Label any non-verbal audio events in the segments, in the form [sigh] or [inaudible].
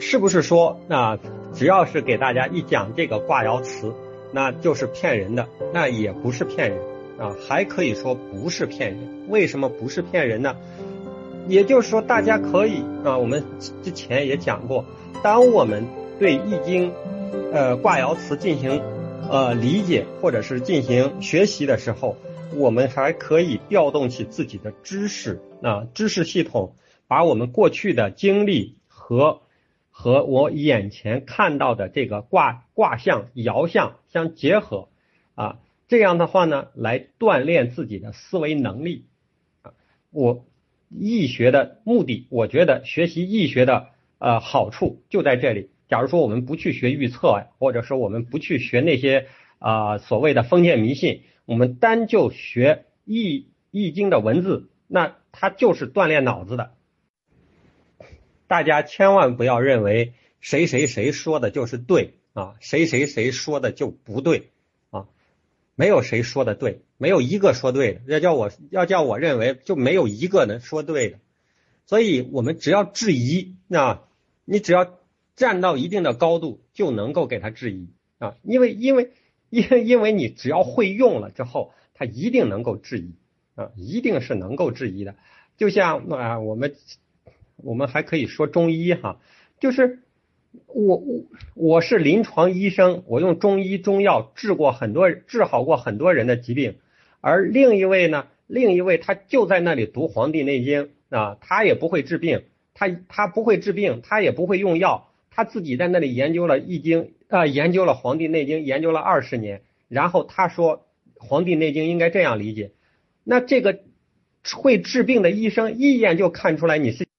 是不是说啊，只要是给大家一讲这个卦爻辞，那就是骗人的？那也不是骗人啊，还可以说不是骗人。为什么不是骗人呢？也就是说，大家可以啊，我们之前也讲过，当我们对易经呃卦爻辞进行呃理解或者是进行学习的时候，我们还可以调动起自己的知识啊知识系统，把我们过去的经历和和我眼前看到的这个卦卦象爻象相结合啊，这样的话呢，来锻炼自己的思维能力啊。我易学的目的，我觉得学习易学的呃好处就在这里。假如说我们不去学预测，或者说我们不去学那些啊所谓的封建迷信，我们单就学易易经的文字，那它就是锻炼脑子的。大家千万不要认为谁谁谁说的就是对啊，谁谁谁说的就不对啊，没有谁说的对，没有一个说对的。要叫我要叫我认为就没有一个能说对的。所以我们只要质疑啊，你只要站到一定的高度，就能够给他质疑啊，因为因为 [laughs] 因因为你只要会用了之后，他一定能够质疑啊，一定是能够质疑的。就像啊我们。我们还可以说中医哈，就是我我我是临床医生，我用中医中药治过很多治好过很多人的疾病，而另一位呢，另一位他就在那里读《黄帝内经》啊，他也不会治病，他他不会治病，他也不会用药，他自己在那里研究了《易经》啊，研究了《黄帝内经》，研究了二十年，然后他说《黄帝内经》应该这样理解，那这个会治病的医生一眼就看出来你是。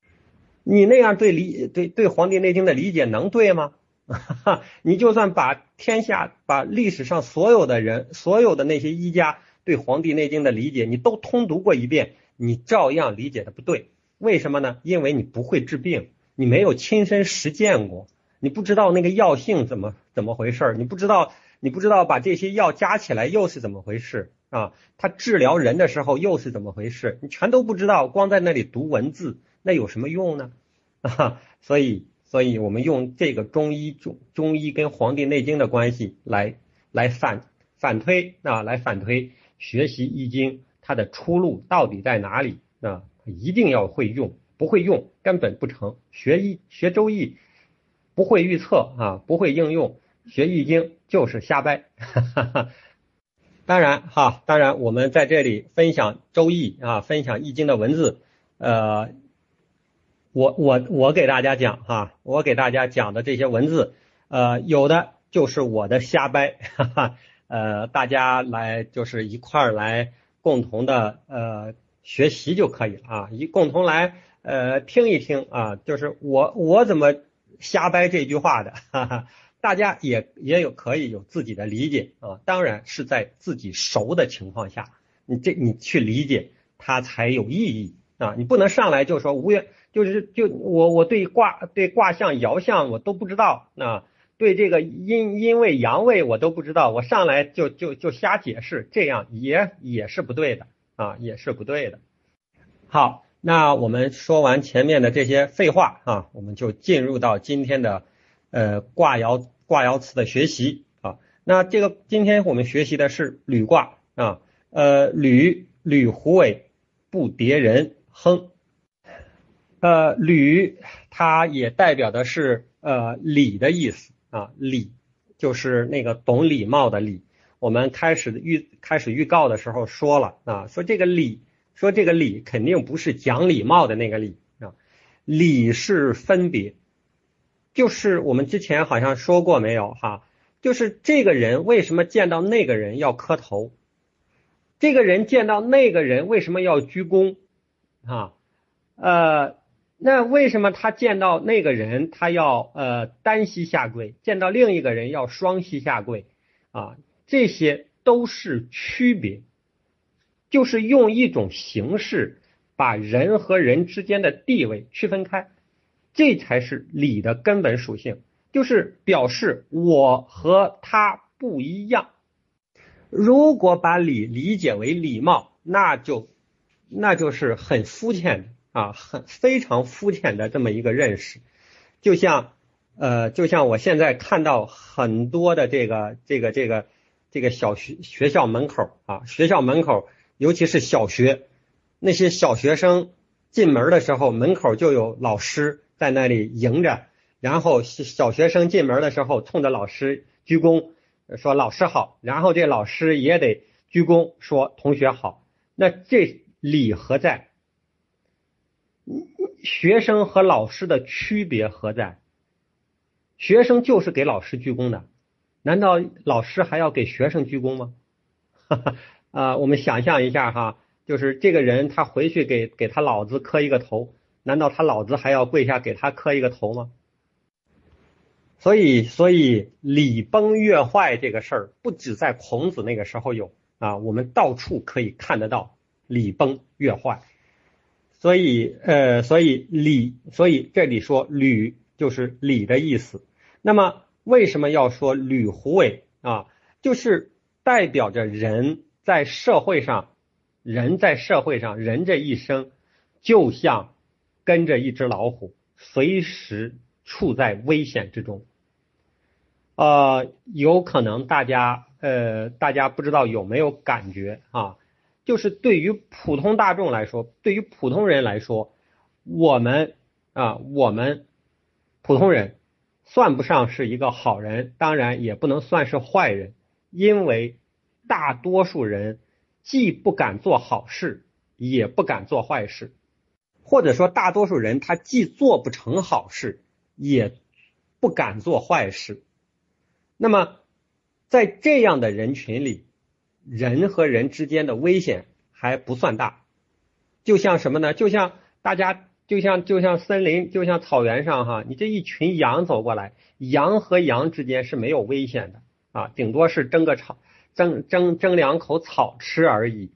你那样对理对对《黄帝内经》的理解能对吗？[laughs] 你就算把天下把历史上所有的人所有的那些医家对《黄帝内经》的理解你都通读过一遍，你照样理解的不对。为什么呢？因为你不会治病，你没有亲身实践过，你不知道那个药性怎么怎么回事，你不知道你不知道把这些药加起来又是怎么回事啊？他治疗人的时候又是怎么回事？你全都不知道，光在那里读文字。那有什么用呢？啊，[laughs] 所以，所以我们用这个中医中中医跟《黄帝内经》的关系来来反反推啊，来反推学习易经它的出路到底在哪里啊？一定要会用，不会用根本不成。学易学周易不会预测啊，不会应用，学易经就是瞎掰。[laughs] 当然哈，当然我们在这里分享周易啊，分享易经的文字，呃。我我我给大家讲哈，我给大家讲的这些文字，呃，有的就是我的瞎掰，哈哈，呃，大家来就是一块儿来共同的呃学习就可以了啊，一共同来呃听一听啊，就是我我怎么瞎掰这句话的，哈哈，大家也也有可以有自己的理解啊，当然是在自己熟的情况下，你这你去理解它才有意义啊，你不能上来就说无缘。就是就我我对卦对卦象爻象我都不知道啊，对这个阴阴位阳位我都不知道，我上来就就就瞎解释，这样也也是不对的啊，也是不对的。好，那我们说完前面的这些废话啊，我们就进入到今天的呃卦爻卦爻辞的学习啊。那这个今天我们学习的是履卦啊，呃履履虎尾不叠人亨。呃，吕它也代表的是呃礼的意思啊，礼就是那个懂礼貌的礼。我们开始预开始预告的时候说了啊，说这个礼，说这个礼肯定不是讲礼貌的那个礼啊，礼是分别，就是我们之前好像说过没有哈，就是这个人为什么见到那个人要磕头，这个人见到那个人为什么要鞠躬啊？呃。那为什么他见到那个人他要呃单膝下跪，见到另一个人要双膝下跪啊？这些都是区别，就是用一种形式把人和人之间的地位区分开，这才是礼的根本属性，就是表示我和他不一样。如果把礼理解为礼貌，那就那就是很肤浅的。啊，很非常肤浅的这么一个认识，就像呃，就像我现在看到很多的这个这个这个这个小学学校门口啊，学校门口，尤其是小学那些小学生进门的时候，门口就有老师在那里迎着，然后小学生进门的时候冲着老师鞠躬，说老师好，然后这老师也得鞠躬说同学好，那这礼何在？学生和老师的区别何在？学生就是给老师鞠躬的，难道老师还要给学生鞠躬吗？[laughs] 啊，我们想象一下哈，就是这个人他回去给给他老子磕一个头，难道他老子还要跪下给他磕一个头吗？所以，所以礼崩乐坏这个事儿，不止在孔子那个时候有啊，我们到处可以看得到礼崩乐坏。所以，呃，所以礼，所以这里说履就是礼的意思。那么，为什么要说履胡为啊？就是代表着人在社会上，人在社会上，人这一生就像跟着一只老虎，随时处在危险之中。呃，有可能大家，呃，大家不知道有没有感觉啊？就是对于普通大众来说，对于普通人来说，我们啊，我们普通人算不上是一个好人，当然也不能算是坏人，因为大多数人既不敢做好事，也不敢做坏事，或者说大多数人他既做不成好事，也不敢做坏事。那么在这样的人群里。人和人之间的危险还不算大，就像什么呢？就像大家，就像就像森林，就像草原上哈，你这一群羊走过来，羊和羊之间是没有危险的啊，顶多是争个草，争争争两口草吃而已。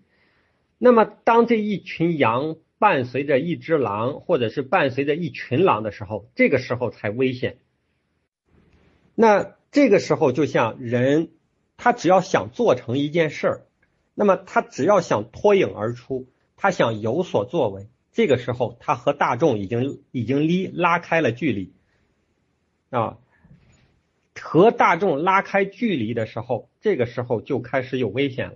那么当这一群羊伴随着一只狼，或者是伴随着一群狼的时候，这个时候才危险。那这个时候就像人。他只要想做成一件事儿，那么他只要想脱颖而出，他想有所作为，这个时候他和大众已经已经离拉开了距离啊，和大众拉开距离的时候，这个时候就开始有危险了。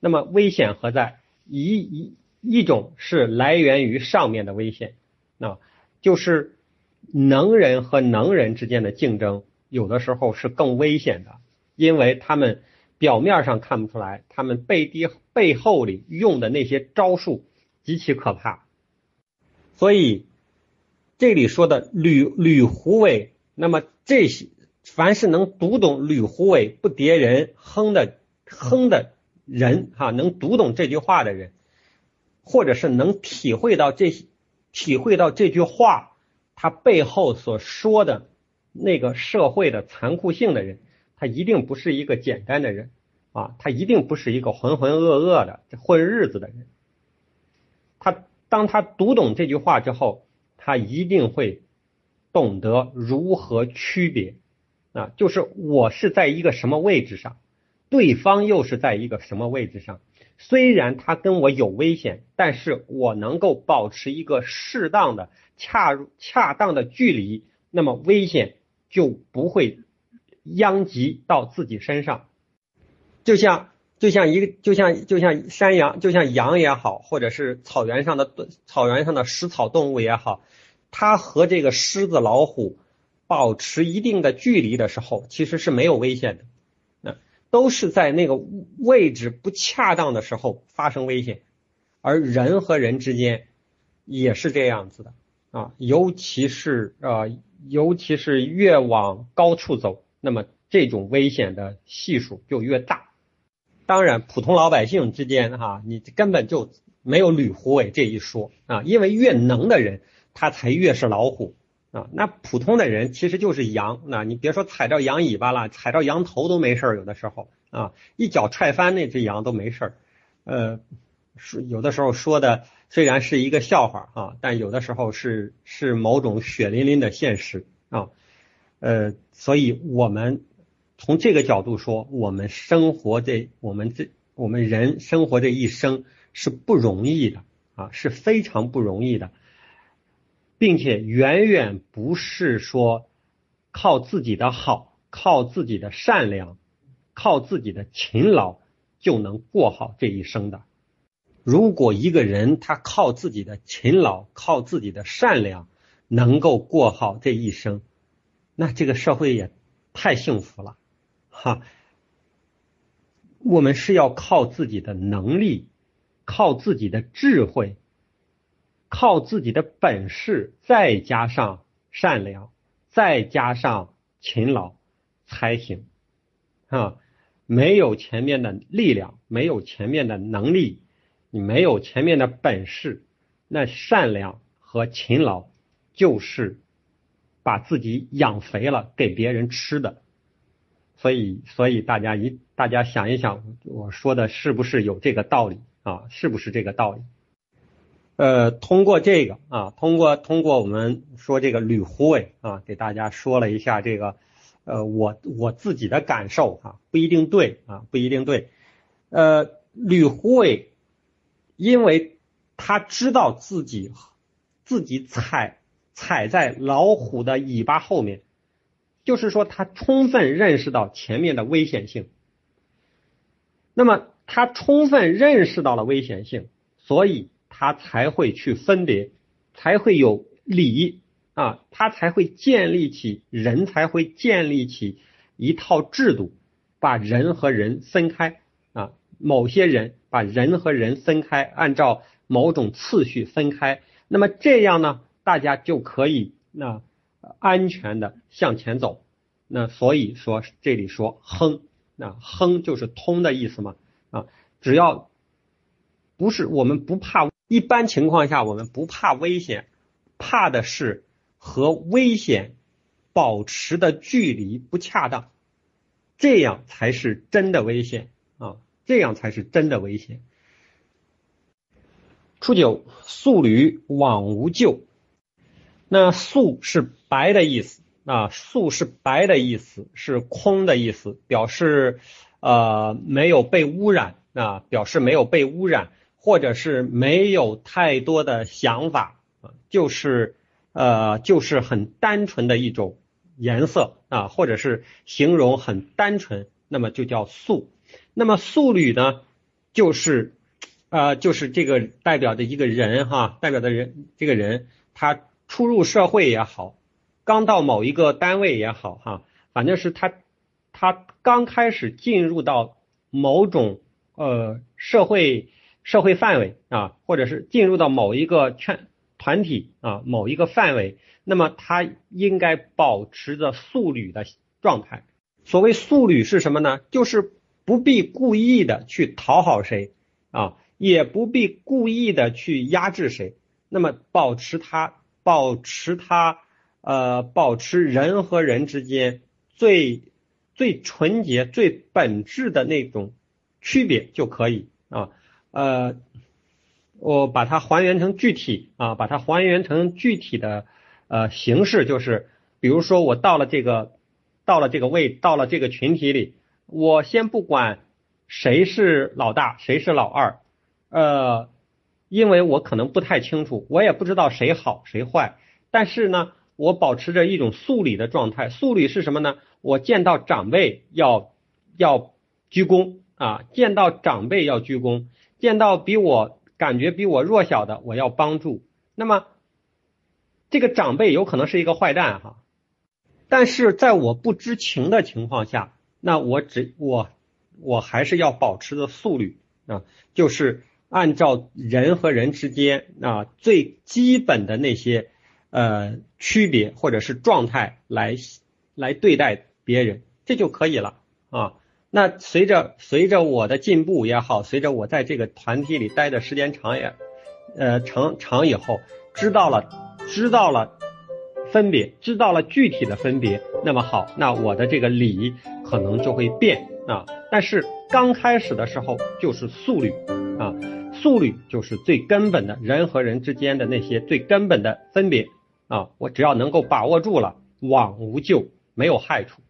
那么危险何在？一一一种是来源于上面的危险啊，就是能人和能人之间的竞争，有的时候是更危险的。因为他们表面上看不出来，他们背地背后里用的那些招数极其可怕，所以这里说的吕吕胡伟，那么这些凡是能读懂吕胡伟不迭人哼的哼的人哈，能读懂这句话的人，或者是能体会到这些体会到这句话他背后所说的那个社会的残酷性的人。他一定不是一个简单的人啊，他一定不是一个浑浑噩噩的混日子的人。他当他读懂这句话之后，他一定会懂得如何区别啊，就是我是在一个什么位置上，对方又是在一个什么位置上。虽然他跟我有危险，但是我能够保持一个适当的、恰恰当的距离，那么危险就不会。殃及到自己身上，就像就像一个就像就像山羊，就像羊也好，或者是草原上的草原上的食草动物也好，它和这个狮子、老虎保持一定的距离的时候，其实是没有危险的。那都是在那个位置不恰当的时候发生危险，而人和人之间也是这样子的啊，尤其是啊，尤其是越往高处走。那么这种危险的系数就越大。当然，普通老百姓之间哈，你根本就没有吕胡伟这一说啊，因为越能的人他才越是老虎啊。那普通的人其实就是羊，那你别说踩着羊尾巴了，踩着羊头都没事儿，有的时候啊，一脚踹翻那只羊都没事儿。呃，是有的时候说的虽然是一个笑话啊，但有的时候是是某种血淋淋的现实啊。呃，所以我们从这个角度说，我们生活这我们这我们人生活这一生是不容易的啊，是非常不容易的，并且远远不是说靠自己的好，靠自己的善良，靠自己的勤劳就能过好这一生的。如果一个人他靠自己的勤劳，靠自己的善良，能够过好这一生，那这个社会也太幸福了，哈。我们是要靠自己的能力，靠自己的智慧，靠自己的本事，再加上善良，再加上勤劳才行啊！没有前面的力量，没有前面的能力，你没有前面的本事，那善良和勤劳就是把自己养肥了给别人吃的。所以，所以大家一大家想一想，我说的是不是有这个道理啊？是不是这个道理？呃，通过这个啊，通过通过我们说这个吕护卫啊，给大家说了一下这个呃，我我自己的感受哈，不一定对啊，不一定对。呃，吕护卫，因为他知道自己自己踩踩在老虎的尾巴后面。就是说，他充分认识到前面的危险性，那么他充分认识到了危险性，所以他才会去分别，才会有理啊，他才会建立起人才会建立起一套制度，把人和人分开啊，某些人把人和人分开，按照某种次序分开，那么这样呢，大家就可以那。安全的向前走，那所以说这里说亨，那亨就是通的意思嘛啊，只要不是我们不怕，一般情况下我们不怕危险，怕的是和危险保持的距离不恰当，这样才是真的危险啊，这样才是真的危险。初九，素履往无咎。那素是白的意思啊，素是白的意思，是空的意思，表示呃没有被污染啊，表示没有被污染，或者是没有太多的想法啊，就是呃就是很单纯的一种颜色啊，或者是形容很单纯，那么就叫素。那么素履呢，就是呃就是这个代表的一个人哈，代表的人这个人他。初入社会也好，刚到某一个单位也好，哈，反正是他他刚开始进入到某种呃社会社会范围啊，或者是进入到某一个圈团体啊某一个范围，那么他应该保持着素履的状态。所谓素履是什么呢？就是不必故意的去讨好谁啊，也不必故意的去压制谁，那么保持他。保持它，呃，保持人和人之间最最纯洁、最本质的那种区别就可以啊。呃，我把它还原成具体啊，把它还原成具体的呃形式，就是比如说我到了这个到了这个位，到了这个群体里，我先不管谁是老大，谁是老二，呃。因为我可能不太清楚，我也不知道谁好谁坏，但是呢，我保持着一种素礼的状态。素礼是什么呢？我见到长辈要要鞠躬啊，见到长辈要鞠躬，见到比我感觉比我弱小的，我要帮助。那么这个长辈有可能是一个坏蛋哈，但是在我不知情的情况下，那我只我我还是要保持的素律啊，就是。按照人和人之间啊最基本的那些呃区别或者是状态来来对待别人，这就可以了啊。那随着随着我的进步也好，随着我在这个团体里待的时间长也呃长长以后，知道了知道了分别，知道了具体的分别，那么好，那我的这个理可能就会变啊。但是刚开始的时候就是速率啊。速率就是最根本的人和人之间的那些最根本的分别啊，我只要能够把握住了，往无咎，没有害处。